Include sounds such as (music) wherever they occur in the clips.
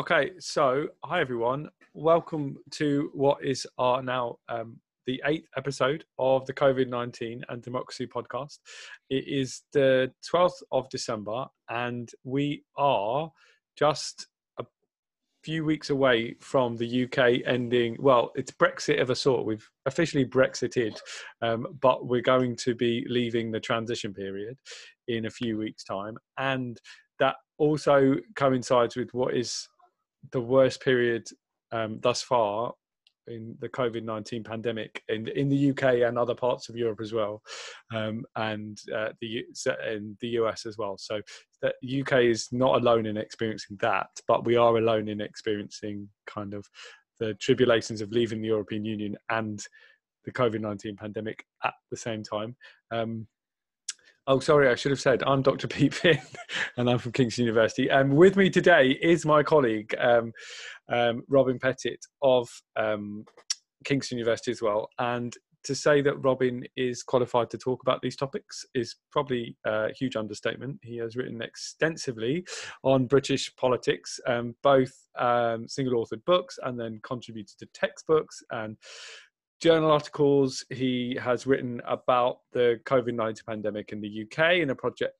Okay, so hi everyone. Welcome to what is our now um, the eighth episode of the COVID 19 and Democracy podcast. It is the 12th of December, and we are just a few weeks away from the UK ending. Well, it's Brexit of a sort. We've officially Brexited, um, but we're going to be leaving the transition period in a few weeks' time. And that also coincides with what is the worst period um, thus far in the COVID nineteen pandemic in in the UK and other parts of Europe as well, um, and uh, the in the US as well. So the UK is not alone in experiencing that, but we are alone in experiencing kind of the tribulations of leaving the European Union and the COVID nineteen pandemic at the same time. Um, Oh, sorry, I should have said I'm Dr. Pete Finn, and I'm from Kingston University. And um, with me today is my colleague um, um, Robin Pettitt of um, Kingston University as well. And to say that Robin is qualified to talk about these topics is probably a huge understatement. He has written extensively on British politics, um, both um, single authored books and then contributed to textbooks and journal articles. He has written about the COVID 19 pandemic in the UK in a project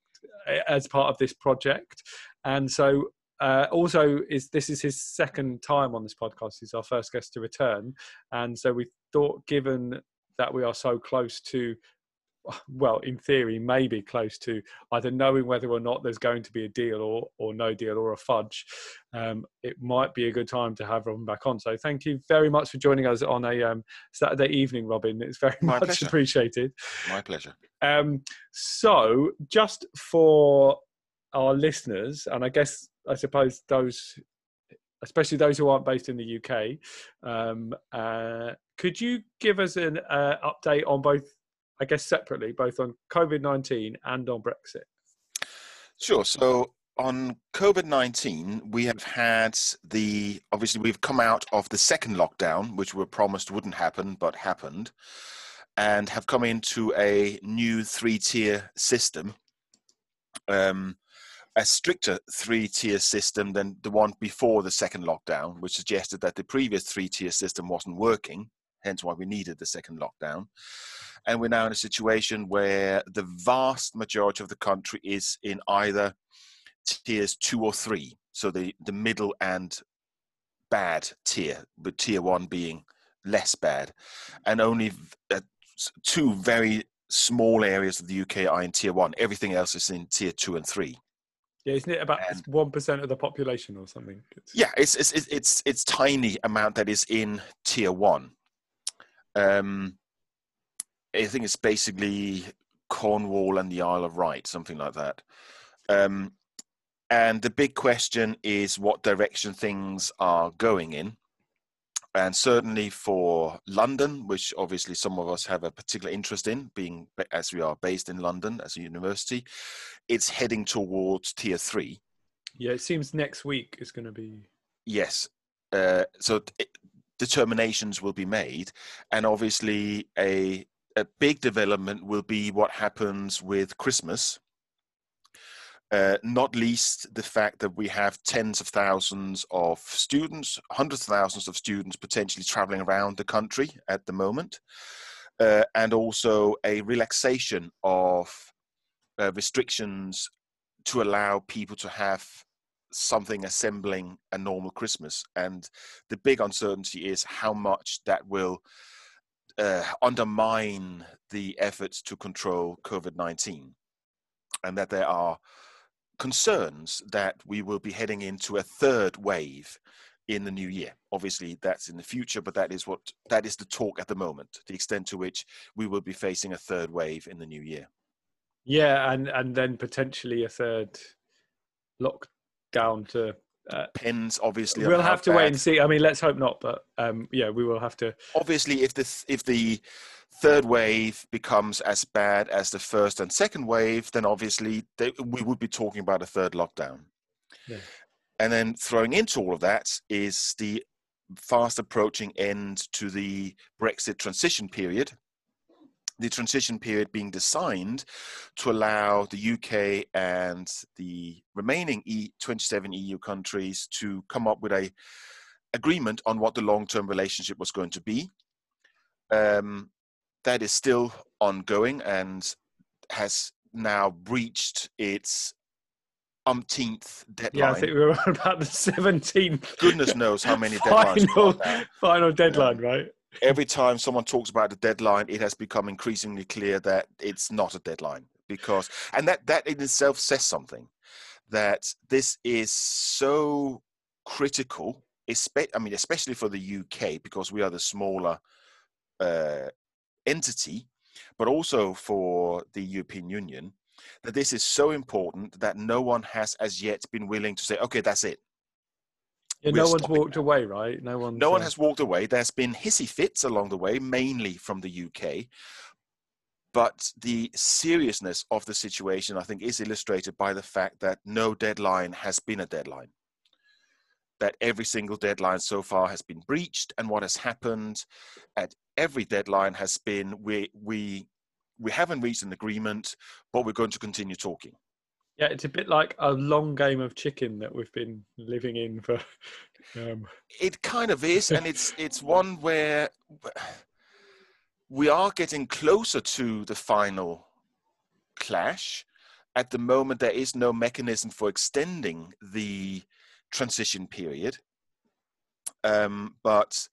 as part of this project. And so uh, also is this is his second time on this podcast he's our first guest to return and so we thought given that we are so close to (laughs) well, in theory, maybe close to either knowing whether or not there's going to be a deal or, or no deal or a fudge, um, it might be a good time to have Robin back on. So thank you very much for joining us on a um, Saturday evening, Robin. It's very (laughs) My much pleasure. appreciated. My pleasure. Um, so just for our listeners, and I guess I suppose those, especially those who aren't based in the UK, um, uh, could you give us an uh, update on both I guess separately, both on COVID 19 and on Brexit? Sure. So on COVID 19, we have had the obviously, we've come out of the second lockdown, which we were promised wouldn't happen, but happened, and have come into a new three tier system. Um, a stricter three tier system than the one before the second lockdown, which suggested that the previous three tier system wasn't working, hence why we needed the second lockdown. And we're now in a situation where the vast majority of the country is in either tiers two or three. So the, the middle and bad tier, but tier one being less bad. And only uh, two very small areas of the UK are in tier one. Everything else is in tier two and three. Yeah, isn't it about one percent of the population or something? It's... Yeah, it's, it's it's it's tiny amount that is in tier one. Um, I think it's basically Cornwall and the Isle of Wight, something like that. Um, and the big question is what direction things are going in. And certainly for London, which obviously some of us have a particular interest in, being as we are based in London as a university, it's heading towards tier three. Yeah, it seems next week is going to be. Yes. Uh, so it, determinations will be made, and obviously a a big development will be what happens with Christmas. Uh, not least the fact that we have tens of thousands of students, hundreds of thousands of students potentially traveling around the country at the moment, uh, and also a relaxation of uh, restrictions to allow people to have something assembling a normal Christmas. And the big uncertainty is how much that will uh, undermine the efforts to control COVID 19, and that there are concerns that we will be heading into a third wave in the new year. Obviously, that's in the future, but that is what that is the talk at the moment. The extent to which we will be facing a third wave in the new year. Yeah, and and then potentially a third lockdown to uh, pins obviously we'll have to bad. wait and see i mean let's hope not but um, yeah we will have to obviously if the if the third wave becomes as bad as the first and second wave then obviously they, we would be talking about a third lockdown yeah. and then throwing into all of that is the fast approaching end to the brexit transition period the transition period being designed to allow the UK and the remaining e- 27 EU countries to come up with a agreement on what the long-term relationship was going to be. Um, that is still ongoing and has now breached its umpteenth deadline. Yeah, I think we were (laughs) about the seventeenth. Goodness knows how many (laughs) deadlines. Final, final deadline, right? Every time someone talks about the deadline, it has become increasingly clear that it's not a deadline because, and that that in itself says something. That this is so critical, I mean, especially for the UK because we are the smaller uh, entity, but also for the European Union that this is so important that no one has as yet been willing to say, okay, that's it. Yeah, no one's walked away, right? No one. No uh... one has walked away. There's been hissy fits along the way, mainly from the UK. But the seriousness of the situation, I think, is illustrated by the fact that no deadline has been a deadline. That every single deadline so far has been breached, and what has happened at every deadline has been we we we haven't reached an agreement, but we're going to continue talking. Yeah, it's a bit like a long game of chicken that we've been living in for. (laughs) Um... It kind of is, and it's (laughs) it's one where we are getting closer to the final clash. At the moment, there is no mechanism for extending the transition period. Um, but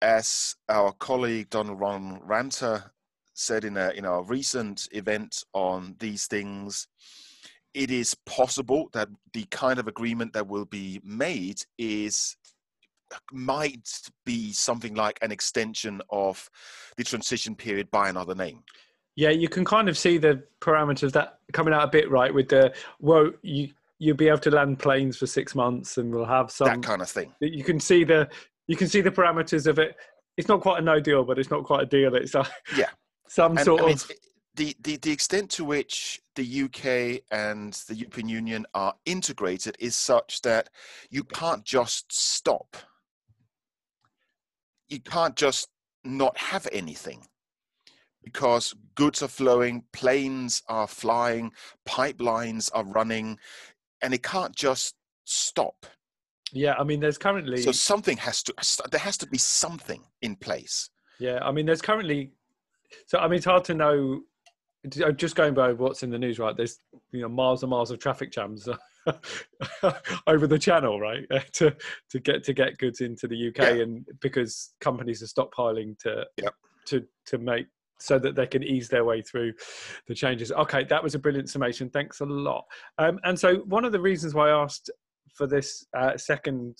as our colleague Donald Ron Ranter said in a in a recent event on these things, it is possible that the kind of agreement that will be made is might be something like an extension of the transition period by another name. Yeah, you can kind of see the parameters that coming out a bit right with the well, you you'll be able to land planes for six months, and we'll have some that kind of thing. You can see the you can see the parameters of it. It's not quite a no deal, but it's not quite a deal. It's like yeah, (laughs) some and, sort I mean, of the, the the extent to which the UK and the European Union are integrated is such that you can't just stop. You can't just not have anything because goods are flowing, planes are flying, pipelines are running, and it can't just stop. Yeah, I mean, there's currently so something has to there has to be something in place. Yeah, I mean, there's currently so I mean, it's hard to know. Uh, just going by what's in the news, right? There's you know miles and miles of traffic jams (laughs) over the channel, right? (laughs) to to get to get goods into the UK, yeah. and because companies are stockpiling to yep. to to make so that they can ease their way through the changes. Okay, that was a brilliant summation. Thanks a lot. Um, and so one of the reasons why I asked for this uh, second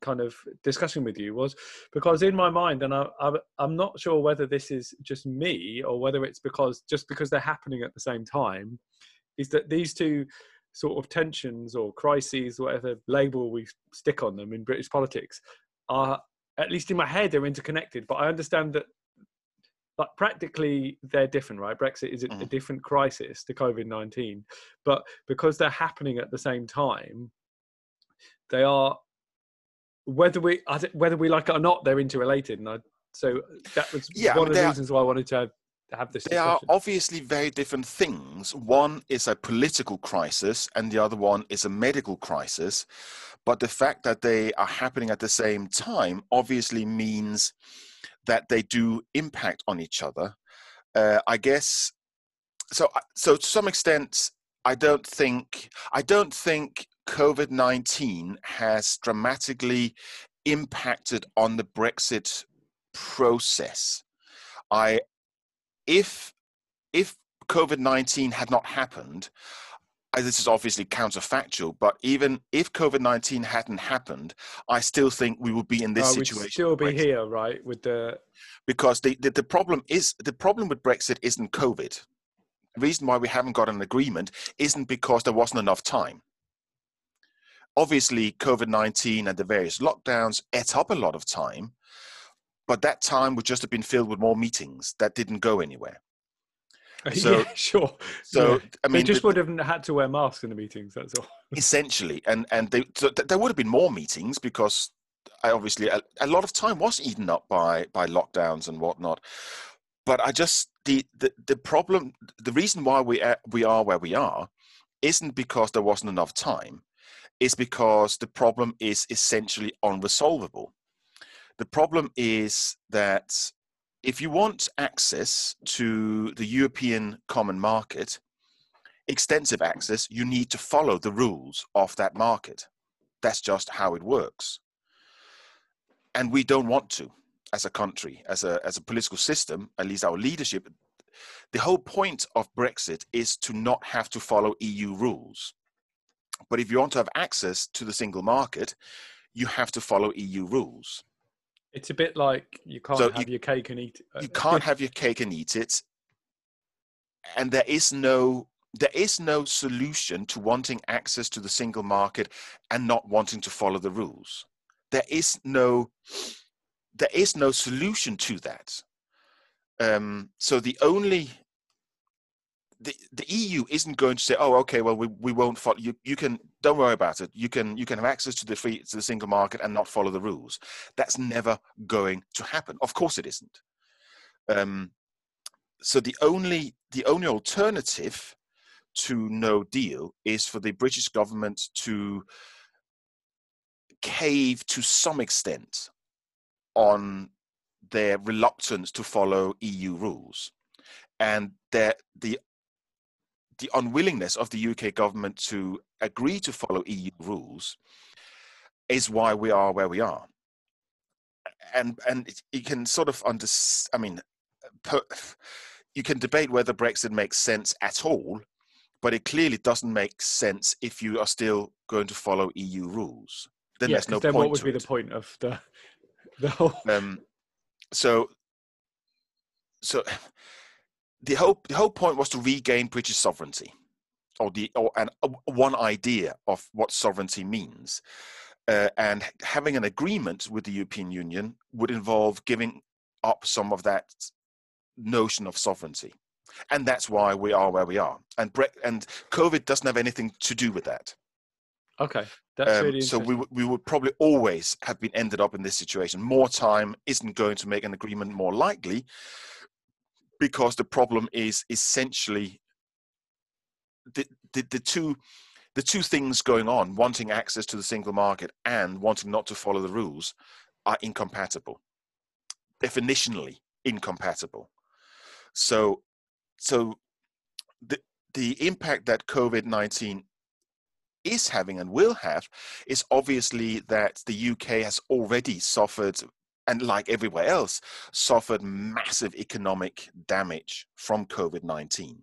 kind of discussion with you was because in my mind, and I, I, I'm not sure whether this is just me or whether it's because just because they're happening at the same time, is that these two sort of tensions or crises, whatever label we stick on them in British politics, are at least in my head they're interconnected. But I understand that but practically they're different, right? Brexit is a, mm. a different crisis to COVID 19, but because they're happening at the same time, they are whether we whether we like it or not, they're interrelated. And I, so that was yeah, one I mean, of the reasons are, why I wanted to have, have this. They discussion. are obviously very different things. One is a political crisis, and the other one is a medical crisis. But the fact that they are happening at the same time obviously means that they do impact on each other. Uh, I guess so. So to some extent, I don't think I don't think COVID 19 has dramatically impacted on the Brexit process. I, if, if COVID 19 had not happened, this is obviously counterfactual, but even if COVID nineteen hadn't happened, I still think we would be in this oh, situation. We'd still be Brexit. here, right? With the because the, the the problem is the problem with Brexit isn't COVID. The reason why we haven't got an agreement isn't because there wasn't enough time obviously COVID 19 and the various lockdowns ate up a lot of time, but that time would just have been filled with more meetings that didn't go anywhere. (laughs) So, yeah, sure. So, yeah. I mean, they just would have had to wear masks in the meetings. That's all. (laughs) essentially, and and they, so there would have been more meetings because I obviously a, a lot of time was eaten up by by lockdowns and whatnot. But I just the, the the problem, the reason why we are, we are where we are, isn't because there wasn't enough time. It's because the problem is essentially unresolvable. The problem is that if you want access to the European common market, extensive access, you need to follow the rules of that market. That's just how it works. And we don't want to as a country, as a, as a political system, at least our leadership. The whole point of Brexit is to not have to follow EU rules. But if you want to have access to the single market, you have to follow EU rules. It's a bit like you can't so have you, your cake and eat it. You can't have your cake and eat it. And there is no there is no solution to wanting access to the single market and not wanting to follow the rules. There is no there is no solution to that. Um, so the only the, the EU isn't going to say, oh, okay, well, we, we won't follow you. You can don't worry about it. You can you can have access to the free to the single market and not follow the rules. That's never going to happen. Of course, it isn't. Um, so the only the only alternative to no deal is for the British government to cave to some extent on their reluctance to follow EU rules and the the unwillingness of the UK government to agree to follow EU rules is why we are where we are. And and you can sort of under, I mean, you can debate whether Brexit makes sense at all, but it clearly doesn't make sense if you are still going to follow EU rules. Then yeah, there's no then point. What would be it. the point of the (laughs) the whole? Um, so so the whole the whole point was to regain British sovereignty, or the or uh, one idea of what sovereignty means, uh, and having an agreement with the European Union would involve giving up some of that notion of sovereignty, and that's why we are where we are. And Bre- and COVID doesn't have anything to do with that. Okay, that's um, really so we we would probably always have been ended up in this situation. More time isn't going to make an agreement more likely, because the problem is essentially the, the, the two the two things going on wanting access to the single market and wanting not to follow the rules are incompatible. Definitionally incompatible. So so the the impact that covid-19 is having and will have is obviously that the UK has already suffered and like everywhere else, suffered massive economic damage from COVID 19.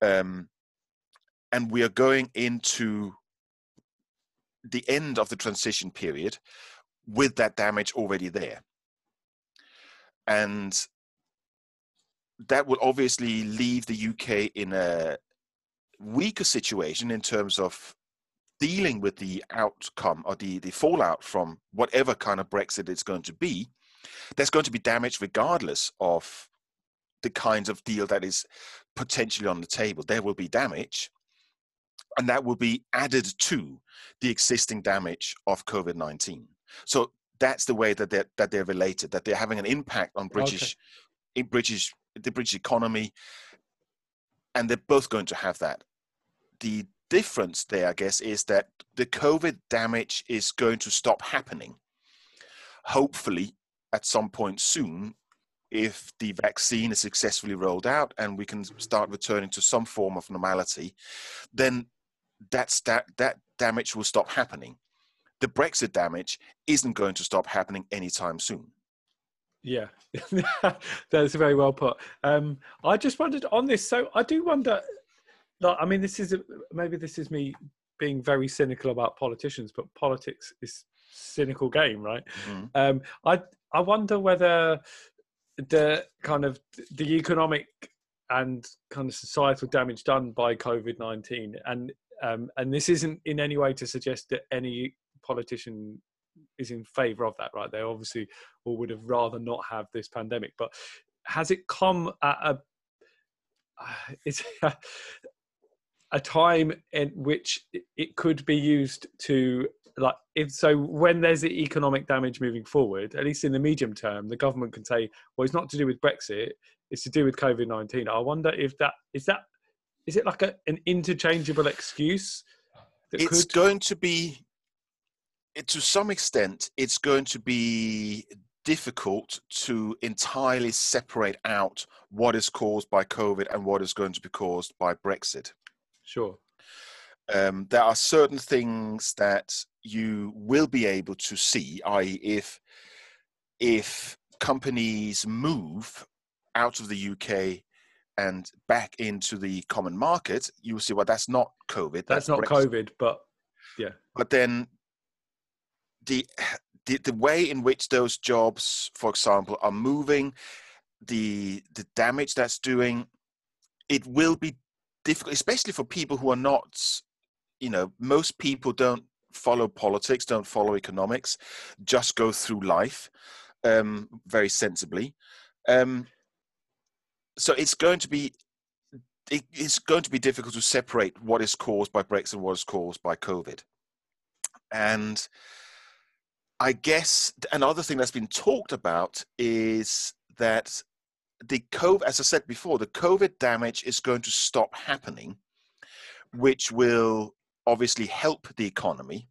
Um, and we are going into the end of the transition period with that damage already there. And that will obviously leave the UK in a weaker situation in terms of dealing with the outcome or the, the fallout from whatever kind of Brexit it's going to be, there's going to be damage regardless of the kinds of deal that is potentially on the table. There will be damage, and that will be added to the existing damage of COVID 19. So that's the way that they're, that they're related, that they're having an impact on British, okay. British, the British economy, and they're both going to have that. The difference there, I guess, is that the COVID damage is going to stop happening. Hopefully, at some point soon, if the vaccine is successfully rolled out and we can start returning to some form of normality, then that's that that damage will stop happening. The Brexit damage isn't going to stop happening anytime soon. Yeah, (laughs) that's very well put. Um, I just wondered on this. So I do wonder no, I mean, this is a, maybe this is me being very cynical about politicians, but politics is cynical game, right? Mm-hmm. Um, I I wonder whether the kind of the economic and kind of societal damage done by COVID nineteen, and um, and this isn't in any way to suggest that any politician is in favour of that, right? They obviously all would have rather not have this pandemic, but has it come at a (sighs) it's a time in which it could be used to like if so when there's the economic damage moving forward at least in the medium term the government can say well it's not to do with brexit it's to do with covid-19 i wonder if that is that is it like a, an interchangeable excuse it's could... going to be to some extent it's going to be difficult to entirely separate out what is caused by covid and what is going to be caused by brexit sure um, there are certain things that you will be able to see, i.e., if if companies move out of the UK and back into the common market, you will see, well, that's not COVID. That's, that's not Brexit. COVID, but yeah. But then the, the the way in which those jobs, for example, are moving, the the damage that's doing, it will be difficult, especially for people who are not you know, most people don't follow politics, don't follow economics, just go through life um, very sensibly. Um, so it's going to be it, it's going to be difficult to separate what is caused by Brexit and what is caused by COVID. And I guess another thing that's been talked about is that the COVID, as I said before, the COVID damage is going to stop happening, which will obviously help the economy.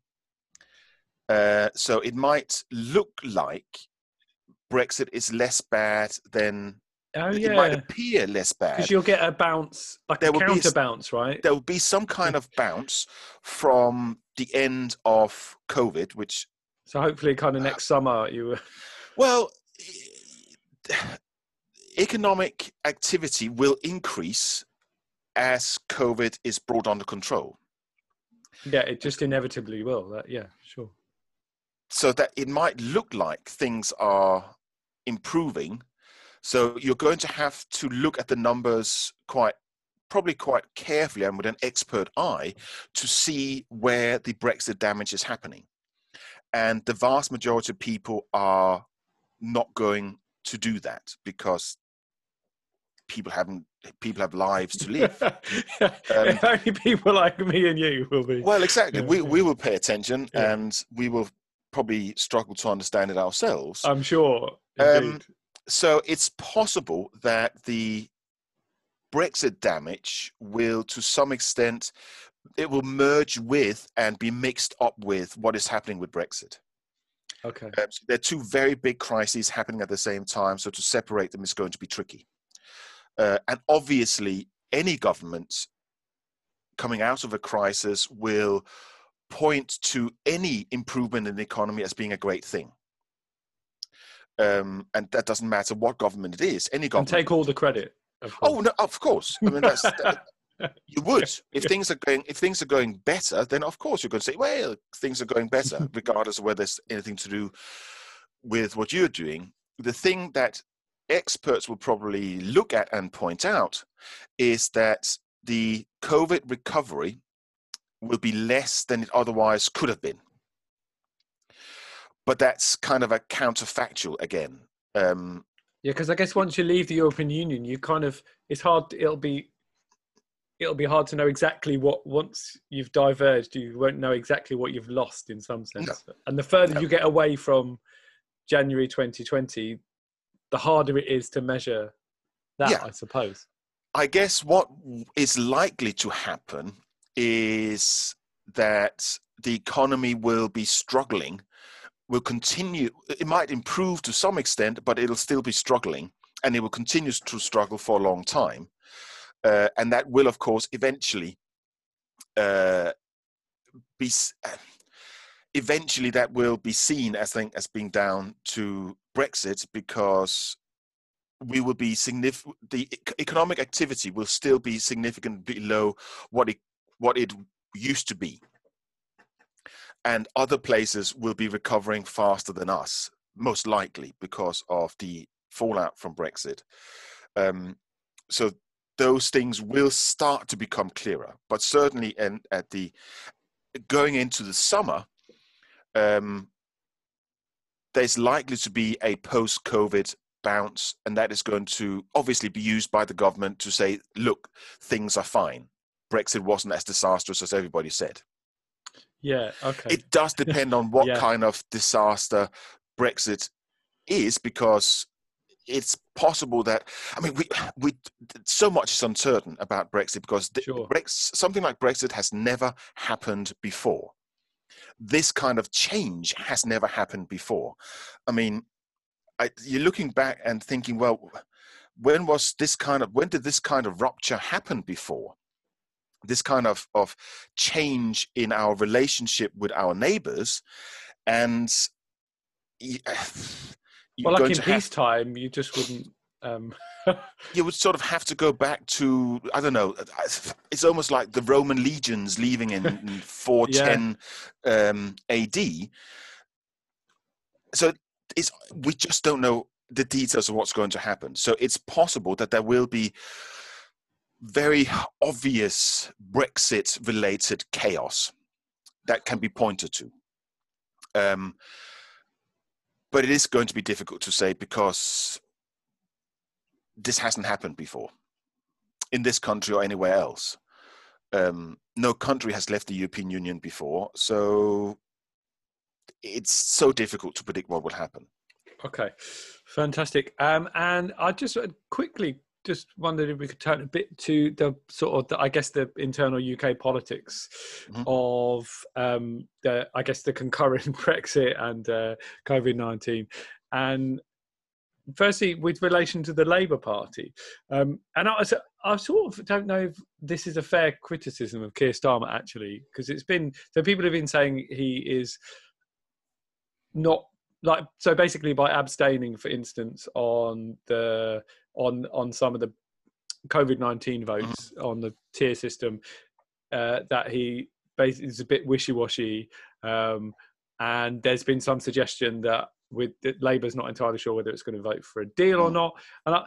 Uh, so it might look like Brexit is less bad than oh, yeah. it might appear less bad because you'll get a bounce, like there a counter bounce, right? There will be some kind of bounce from the end of COVID, which. So hopefully, kind of next uh, summer, you. Were... Well, economic activity will increase as COVID is brought under control. Yeah, it just inevitably will. That, yeah, sure. So that it might look like things are improving. So you're going to have to look at the numbers quite probably quite carefully and with an expert eye to see where the Brexit damage is happening. And the vast majority of people are not going to do that because people haven't people have lives to live. (laughs) um, (laughs) Only people like me and you will be. Well, exactly. Yeah, we yeah. we will pay attention yeah. and we will probably struggle to understand it ourselves. I'm sure. Um, so it's possible that the Brexit damage will, to some extent, it will merge with and be mixed up with what is happening with Brexit. Okay. Um, so there are two very big crises happening at the same time, so to separate them is going to be tricky. Uh, and obviously, any government coming out of a crisis will point to any improvement in the economy as being a great thing. Um, and that doesn't matter what government it is. Any government and take all the credit. Oh no, of course. I mean, that's that, (laughs) you would if things are going if things are going better. Then of course you're going to say, well, things are going better, (laughs) regardless of whether there's anything to do with what you're doing. The thing that experts will probably look at and point out is that the COVID recovery will be less than it otherwise could have been. But that's kind of a counterfactual again. Um, yeah, because I guess once you leave the European Union, you kind of it's hard. It'll be it'll be hard to know exactly what once you've diverged, you won't know exactly what you've lost in some sense. No. And the further no. you get away from January 2020, the harder it is to measure that, yeah. I suppose. I guess what is likely to happen is that the economy will be struggling, will continue, it might improve to some extent, but it'll still be struggling, and it will continue to struggle for a long time. Uh, and that will, of course, eventually uh, be. Eventually, that will be seen as think as being down to Brexit because we will be significant. The economic activity will still be significantly below what it what it used to be, and other places will be recovering faster than us, most likely because of the fallout from Brexit. Um, so those things will start to become clearer, but certainly, and at the going into the summer. Um, there's likely to be a post COVID bounce, and that is going to obviously be used by the government to say, look, things are fine. Brexit wasn't as disastrous as everybody said. Yeah, okay. It does (laughs) depend on what Yeah. kind of disaster Brexit is, because it's possible that I mean we (sighs) we so much is uncertain about Brexit because the- Brex, something like Brexit has never happened before. This kind of change has never happened before. I mean, I, you're looking back and thinking, well, when was this kind of when did this kind of rupture happen before? This kind of of change in our relationship with our neighbors, and y- (sighs) you're well, like in to have- you just wouldn't. Um, you would sort of have to go back to I don't know. It's almost like the Roman legions leaving in, (laughs) in 410 um, AD. So it's we just don't know the details of what's going to happen. So it's possible that there will be very obvious Brexit-related chaos that can be pointed to. Um, but it is going to be difficult to say because this hasn't happened before in this country or anywhere else. Um, no country has left the European Union before, so it's so difficult to predict what will happen. okay, fantastic. Um, and I just quickly just wondered if we could turn a bit to the sort of, the, I guess, the internal UK politics Mhm. of um, the, I guess, the concurrent (laughs) Brexit and uh, COVID nineteen, and firstly with relation to the Labour Party, um, and I, I sort of don't know if this is a fair criticism of Keir Starmer actually, because it's been so people have been saying he is not like so basically by abstaining, for instance, on the on on some of the COVID nineteen votes on the tier system, uh, that he basically is a bit wishy washy, um, and there's been some suggestion that with Labour's not entirely sure whether it's going to vote for a deal or Mm. not, and I.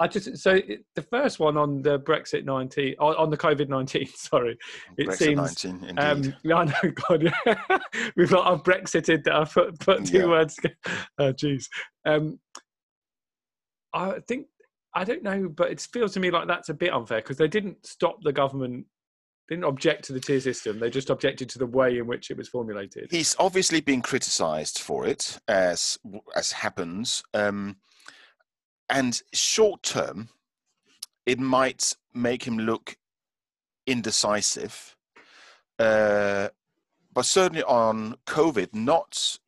I just so it, the first one on the Brexit nineteen on, on the COVID nineteen. (laughs) Sorry, It Brexit seems, 19, indeed. um, yeah, I know, (laughs) God, yeah. we've got I've Brexited that I've put, put two Yeah. words. together. Oh, jeez. Um, I think I don't know, but it feels to me like that's a bit unfair because they didn't stop the government, didn't object to the tier system. They just objected to the way in which it was formulated. He's obviously been criticised for it, as as happens. Um, and short term, it might make him look indecisive. Uh, but certainly on COVID, not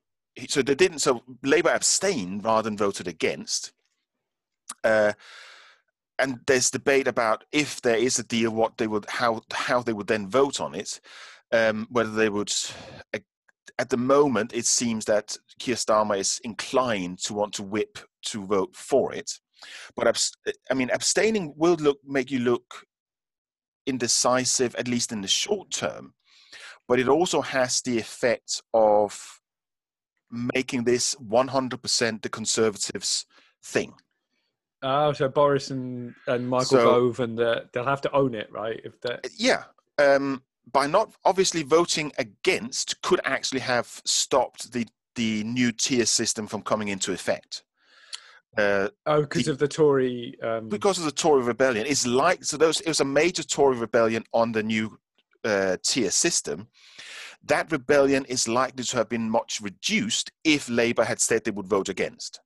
so they didn't. So Labour abstained rather than voted against. Uh, and there's debate about if there is a deal, what they would, how how they would then vote on it, um, whether they would. At the moment, it seems that Keir Starmer is inclined to want to whip to vote for it, but I mean, abstaining will look make you look indecisive, at least in the short term. But it also has the effect of making this 100% the Conservatives' thing. Oh, so Boris and, and Michael So- Gove, and the, they'll have to own it, right? If they Yeah. Um, by not obviously voting against, could actually have stopped the the new tier system from coming into effect. Uh, oh, because of the Tory. Um, because of the Tory rebellion, it's like so. Those it was a major Tory rebellion on the new uh, tier system. That rebellion is likely to have been much reduced if Labour had said they would vote against.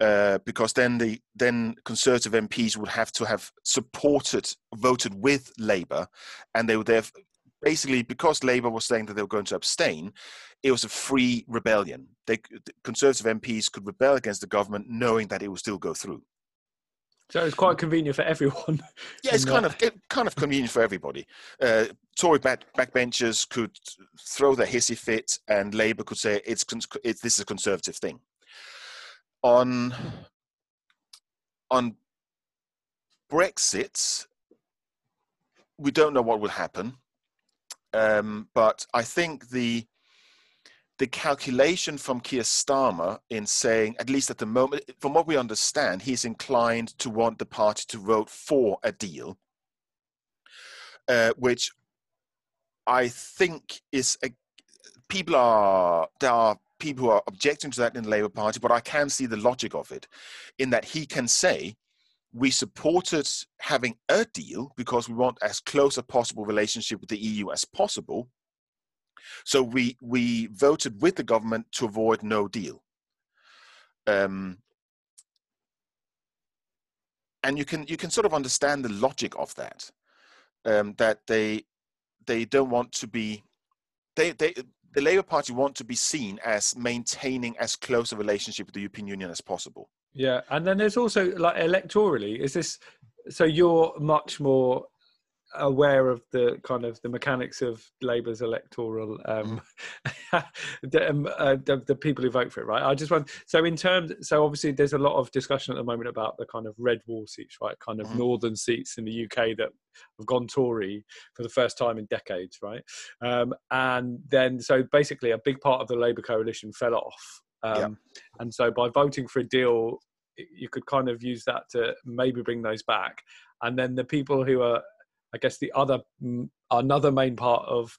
Uh, because then the then Conservative MPs would have to have supported, voted with Labour, and they would have basically because Labour was saying that they were going to abstain, it was a free rebellion. They the Conservative MPs could rebel against the government, knowing that it would still go through. so it's quite convenient for everyone. (laughs) Yeah, it's (laughs) kind of it, kind of convenient for everybody. Uh, Tory back, backbenchers could throw their hissy fit, and Labour could say it's, it's this is a conservative thing. On on Brexit, we don't know what will happen, um, but I think the the calculation from Keir Starmer in saying, at least at the moment, from what we understand, he's inclined to want the party to vote for a deal, uh, which I think is a, people are there are people who are objecting to that in the Labour Party, but I can see the logic of it, in that he can say we supported having a deal because we want as close a possible relationship with the EU as possible. So we we voted with the government to avoid no deal. Um, and you can you can sort of understand the logic of that. Um, that they they don't want to be they they the Labour Party want to be seen as maintaining as close a relationship with the European Union as possible. Yeah, and then there's also like electorally, is this so you're much more aware of the kind of the mechanics of Labour's electoral um, (laughs) the, um, uh, the, the, people who vote for it, right? I just want so in terms so obviously there's a lot of discussion at the moment about the kind of red wall seats, right? Kind of mm-hmm. northern seats in the UK that have gone Tory for the first time in decades, right? Um, and then so basically a big part of the Labour coalition fell off um, yeah. And so by voting for a deal, you could kind of use that to maybe bring those back. And then the people who are, I guess, the other, another main part of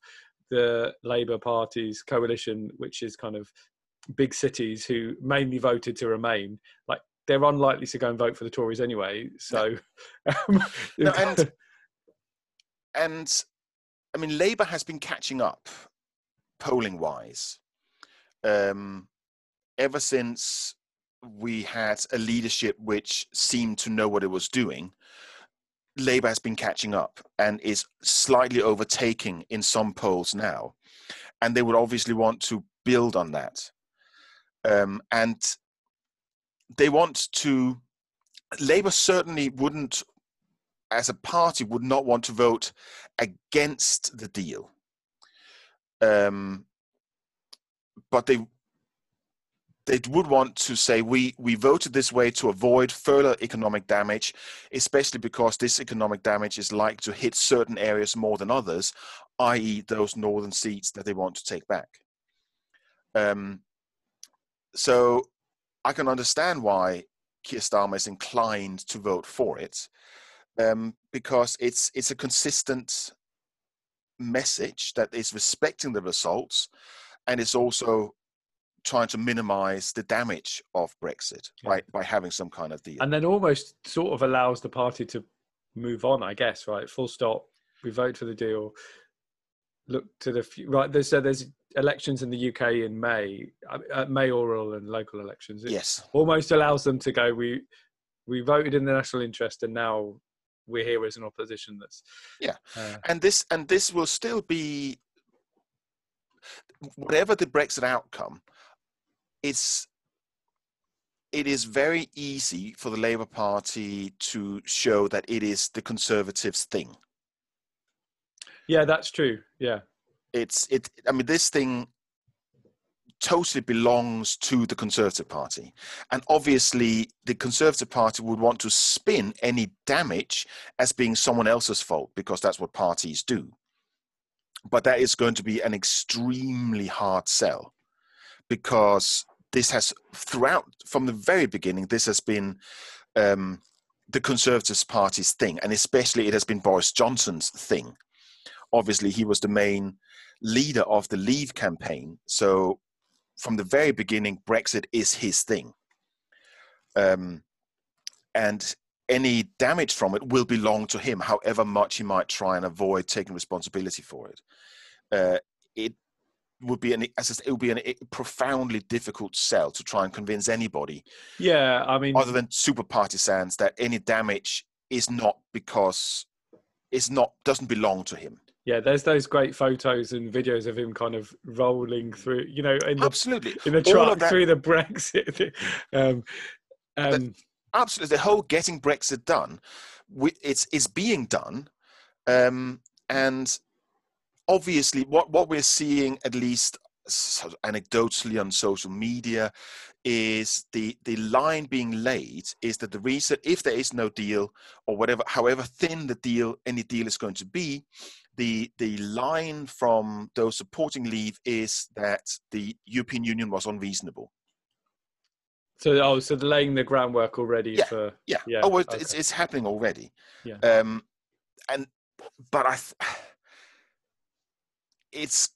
the Labour Party's coalition, which is kind of big cities who mainly voted to remain, like they're unlikely to go and vote for the Tories anyway. So, um, (laughs) no, and, and I mean, Labour has been catching up polling wise. Um, ever since we had a leadership which seemed to know what it was doing, Labour has been catching up and is slightly overtaking in some polls now. And they would obviously want to build on that. Um, and they want to, Labour certainly wouldn't, as a party, would not want to vote against the deal. Um, but they they would want to say we we voted this way to avoid further economic damage especially because this economic damage is like to hit certain areas more than others i.e those northern seats that they want to take back. Um, so i can understand why Keir Starmer is inclined to vote for it um, because it's it's a consistent message that is respecting the results and it's also trying to minimize the damage of Brexit yeah. by, by having some kind of deal. And then almost sort of allows the party to move on, I guess, right? Full stop. We vote for the deal. Look to the right. There's, so there's elections in the UK in May, uh, mayoral and local elections. It yes, almost allows them to go. We we voted in the national interest, and now we're here as an opposition. That's yeah, uh, and this and this will still be whatever the Brexit outcome it's it is very easy for the Labour Party to show that it is the Conservatives' thing. Yeah, that's true. Yeah, it's it. I mean, this thing totally belongs to the Conservative Party, and obviously, the Conservative Party would want to spin any damage as being someone else's fault because that's what parties do. But that is going to be an extremely hard sell because this has throughout from the very beginning this has been um, the conservative party's thing and especially it has been boris johnson's thing. Obviously he was the main leader of the leave campaign so from the very beginning brexit is his thing. Um, and any damage from it will belong to him however much he might try and avoid taking responsibility for it. Uh, it would be an as it would be a profoundly difficult sell to try and convince anybody. Yeah, I mean, other than super partisans, that any damage is not because it's not doesn't belong to him. Yeah, there's those great photos and videos of him kind of rolling through, you know, in the, absolutely in the truck through the Brexit. um, um, absolutely, the whole getting Brexit done, it's it's being done, um, and obviously what, what we're seeing at least anecdotally on social media is the the line being laid is that the reason if there is no deal or whatever however thin the deal any deal is going to be the the line from those supporting leave is that the european union was unreasonable so oh so laying the groundwork already yeah, for yeah, yeah. oh it's, okay. it's, it's happening already yeah um and but i th- it's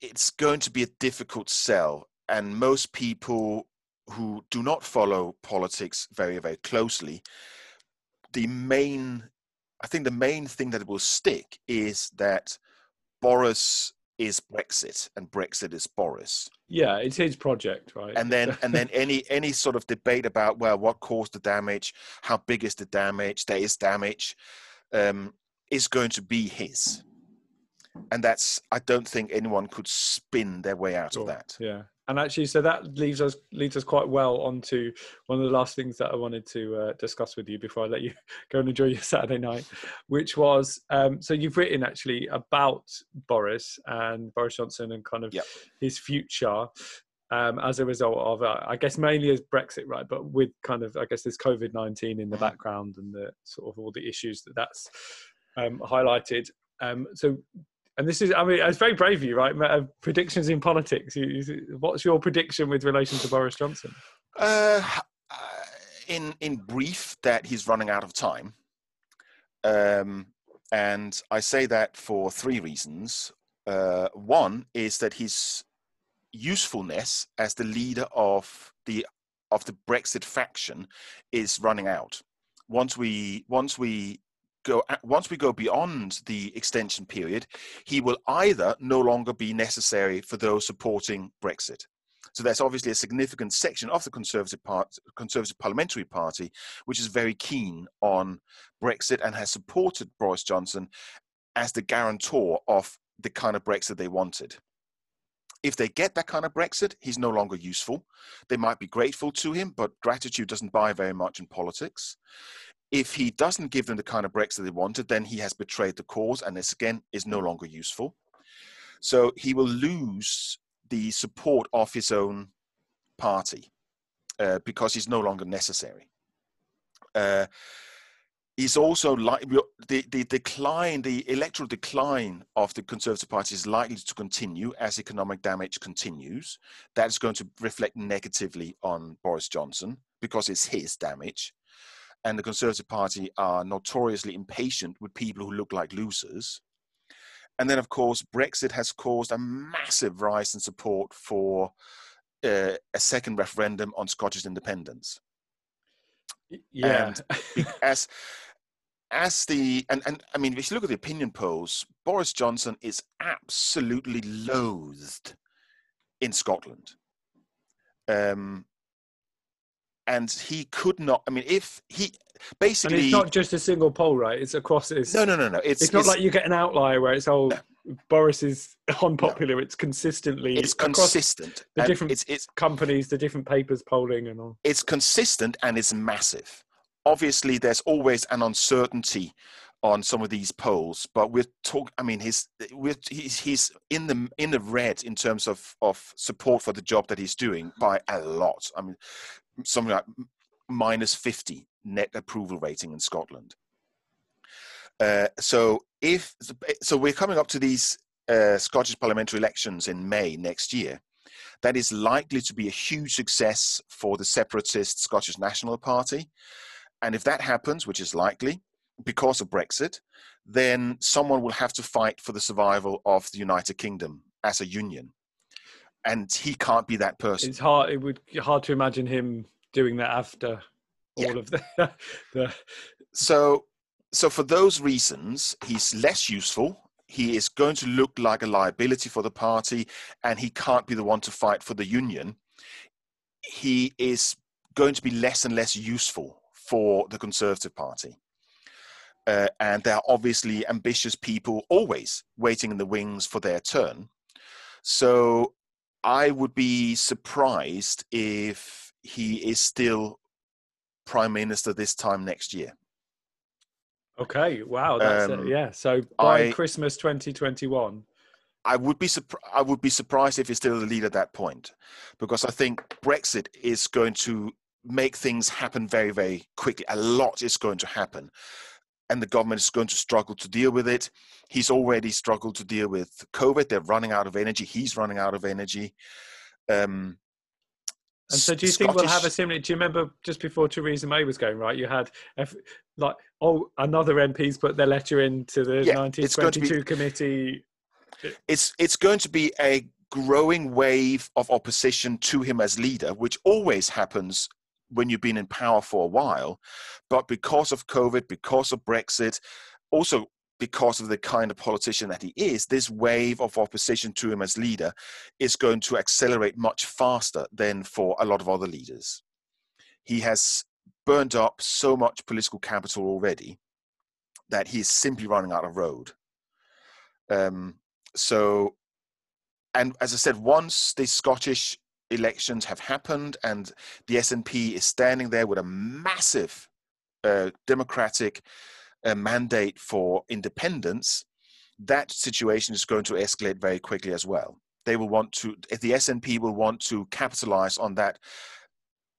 it's going to be a difficult sell, and most people who do not follow politics very very closely the main, I think the main thing that will stick is that Boris is Brexit and Brexit is Boris. Yeah, it's his project, right? And then and then (laughs) any any sort of debate about well what caused the damage, how big is the damage, there is damage, um, is going to be his. And that's I don't think anyone could spin their way out Sure, of that. Yeah, and actually, so that leaves us leads us quite well onto one of the last things that I wanted to uh, discuss with you before I let you (laughs) go and enjoy your Saturday night, which was um, so you've written actually about Boris and Boris Johnson and kind of Yep. his future. Um, as a result of, uh, I guess, mainly as Brexit, right? But with kind of, I guess, this COVID nineteen in the Mhm. background and the sort of all the issues that that's um, highlighted. Um, so and this is, I mean, it's very brave of you, right? Uh, predictions in politics. What's your prediction with relation to Boris Johnson? Uh, in in brief, that he's running out of time, um, and I say that for three reasons. Uh, one is that his usefulness as the leader of the of the Brexit faction is running out. Once we once we go once we go beyond the extension period, he will either no longer be necessary for those supporting Brexit. So there's obviously a significant section of the Conservative part, Conservative Parliamentary Party, which is very keen on Brexit and has supported Boris Johnson as the guarantor of the kind of Brexit they wanted. If they get that kind of Brexit, he's no longer useful. They might be grateful to him, but gratitude doesn't buy very much in politics. If he doesn't give them the kind of Brexit they wanted, then he has betrayed the cause and this again is no longer useful. So he will lose the support of his own party uh, because he's no longer necessary. Uh, he's also like the, the decline, the electoral decline of the Conservative Party is likely to continue as economic damage continues. That's going to reflect negatively on Boris Johnson because it's his damage. And the Conservative Party are notoriously impatient with people who look like losers. And then, of course, Brexit has caused a massive rise in support for uh, a second referendum on Scottish independence. Yeah, And as as the and, and I mean, if you look at the opinion polls, Boris Johnson is absolutely loathed in Scotland. Um, and he could not. I mean, if he and basically it's not just a single poll, right? It's across. It's, no, no, no, no. It's it's not like you get an outlier where it's oh, Boris is (laughs) unpopular. It's consistently it's consistent. the and different- It's it's companies, the different papers polling and all. it's consistent and it's massive. Obviously, there's always an uncertainty on some of these polls, but we're talking. I mean, he's he's he's in the in the red in terms of of support for the job that he's doing by a lot. I mean, something like minus fifty net approval rating in Scotland. Uh, so if so, we're coming up to these uh, Scottish parliamentary elections in May next year that is likely to be a huge success for the separatist Scottish National Party. And if that happens, which is likely because of Brexit, then someone will have to fight for the survival of the United Kingdom as a union. And he can't be that person. It's hard. It would be hard to imagine him doing that after Yeah. all of the. (laughs) the So, so for those reasons, he's less useful. He is going to look like a liability for the party, and he can't be the one to fight for the union. He is going to be less and less useful for the Conservative Party. Uh, and there are obviously ambitious people always waiting in the wings for their turn. So I would be surprised if he is still prime minister this time next year. okay. Wow. That's Um, it. Yeah. So by I- Christmas 2021. I would be surpri- I would be surprised if he's still the lead at that point, because I think Brexit is going to make things happen very very quickly. A lot is going to happen, and the government is going to struggle to deal with it. He's already struggled to deal with COVID. They're running out of energy. He's running out of energy. Um, And so, do you think we'll have a similar? Do you remember just before Theresa May was going right? You had like oh, another MP's put their letter into the Yeah, it's going to be- 1922 committee. it's it's going to be a growing wave of opposition to him as leader, which always happens when you've been in power for a while. But because of COVID, because of Brexit, also because of the kind of politician that he is, this wave of opposition to him as leader is going to accelerate much faster than for a lot of other leaders. He has burned up so much political capital already that he is simply running out of road. Um, so, and as I said, once the Scottish elections have happened and the SNP is standing there with a massive uh, democratic uh, mandate for independence, that situation is going to escalate very quickly as well. They will want to, the SNP will want to capitalize on that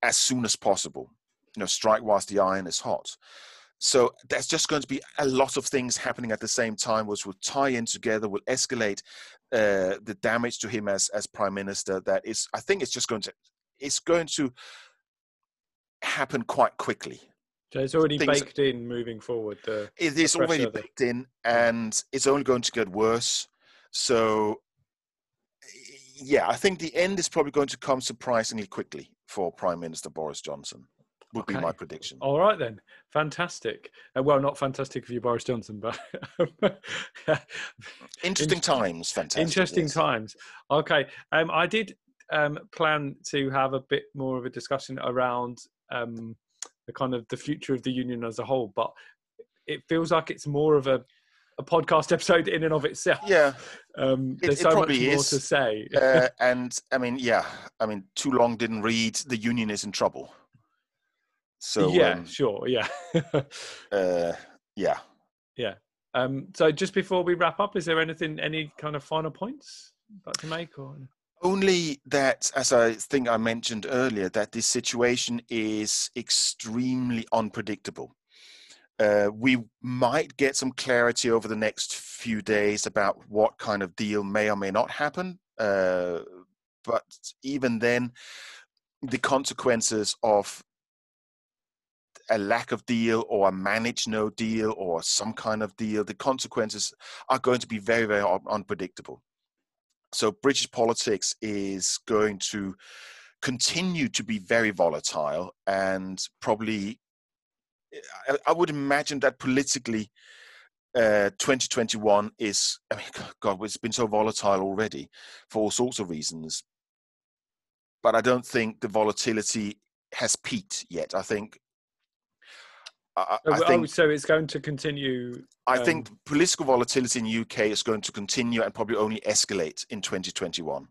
as soon as possible. You know, strike whilst the iron is hot. So there's just going to be a lot of things happening at the same time, which will tie in together, will escalate uh, the damage to him as as prime minister. That is, I think, it's just going to it's going to happen quite quickly. So it's already things, baked in moving forward. The, it is already baked in, and it's only going to get worse. So, yeah, I think the end is probably going to come surprisingly quickly for Prime Minister Boris Johnson would okay. be my prediction. All right then, fantastic. Uh, well, not fantastic for you, Boris Johnson, but (laughs) interesting times. Fantastic. Interesting yes. times. Okay, um, I did um, plan to have a bit more of a discussion around um, the kind of the future of the union as a whole, but it feels like it's more of a a podcast episode in and of itself. Yeah, (laughs) um, there's it, so much more to say. uh, (laughs) and I mean, yeah, I mean, too long didn't read. The union is in trouble. So yeah, um, sure, yeah, (laughs) uh, yeah, yeah. Um, so just before we wrap up, is there anything, any kind of final points that to make, or only that, as I think I mentioned earlier, that this situation is extremely unpredictable. Uh, we might get some clarity over the next few days about what kind of deal may or may not happen. Uh, but even then, the consequences of a lack of deal or a managed no deal or some kind of deal, the consequences are going to be very, very unpredictable. So British politics is going to continue to be very volatile and probably, I would imagine that politically, uh, 2021 is, I mean, God, it's been so volatile already for all sorts of reasons. But I don't think the volatility has peaked yet. I think I, I oh, think, so it's going to continue. I um, think political volatility in the UK is going to continue and probably only escalate in 2021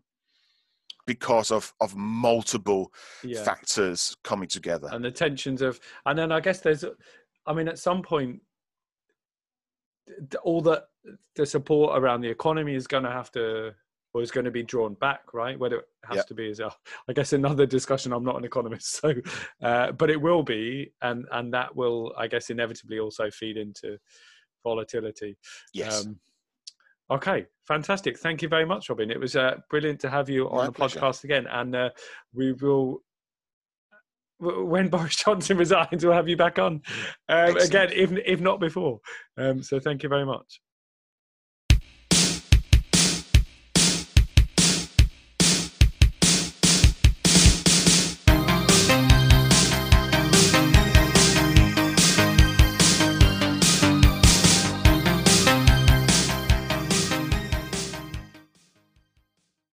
because of of multiple yeah. factors coming together and the tensions of and then I guess there's I mean at some point all the the support around the economy is going to have to or is going to be drawn back, right? Whether it has yep. to be is, a, (laughs) I guess, another discussion. I'm not an economist, (laughs) so, uh, but it will be, and and that will, I guess, inevitably also feed into volatility. Yes. Um, okay, fantastic. Thank you very much, Robin. It was uh, brilliant to have you on My the pleasure. podcast again, and uh, we will. When (laughs) Boris Johnson resigns, we'll have you back on um, again, if if not before. Um, so, thank you very much.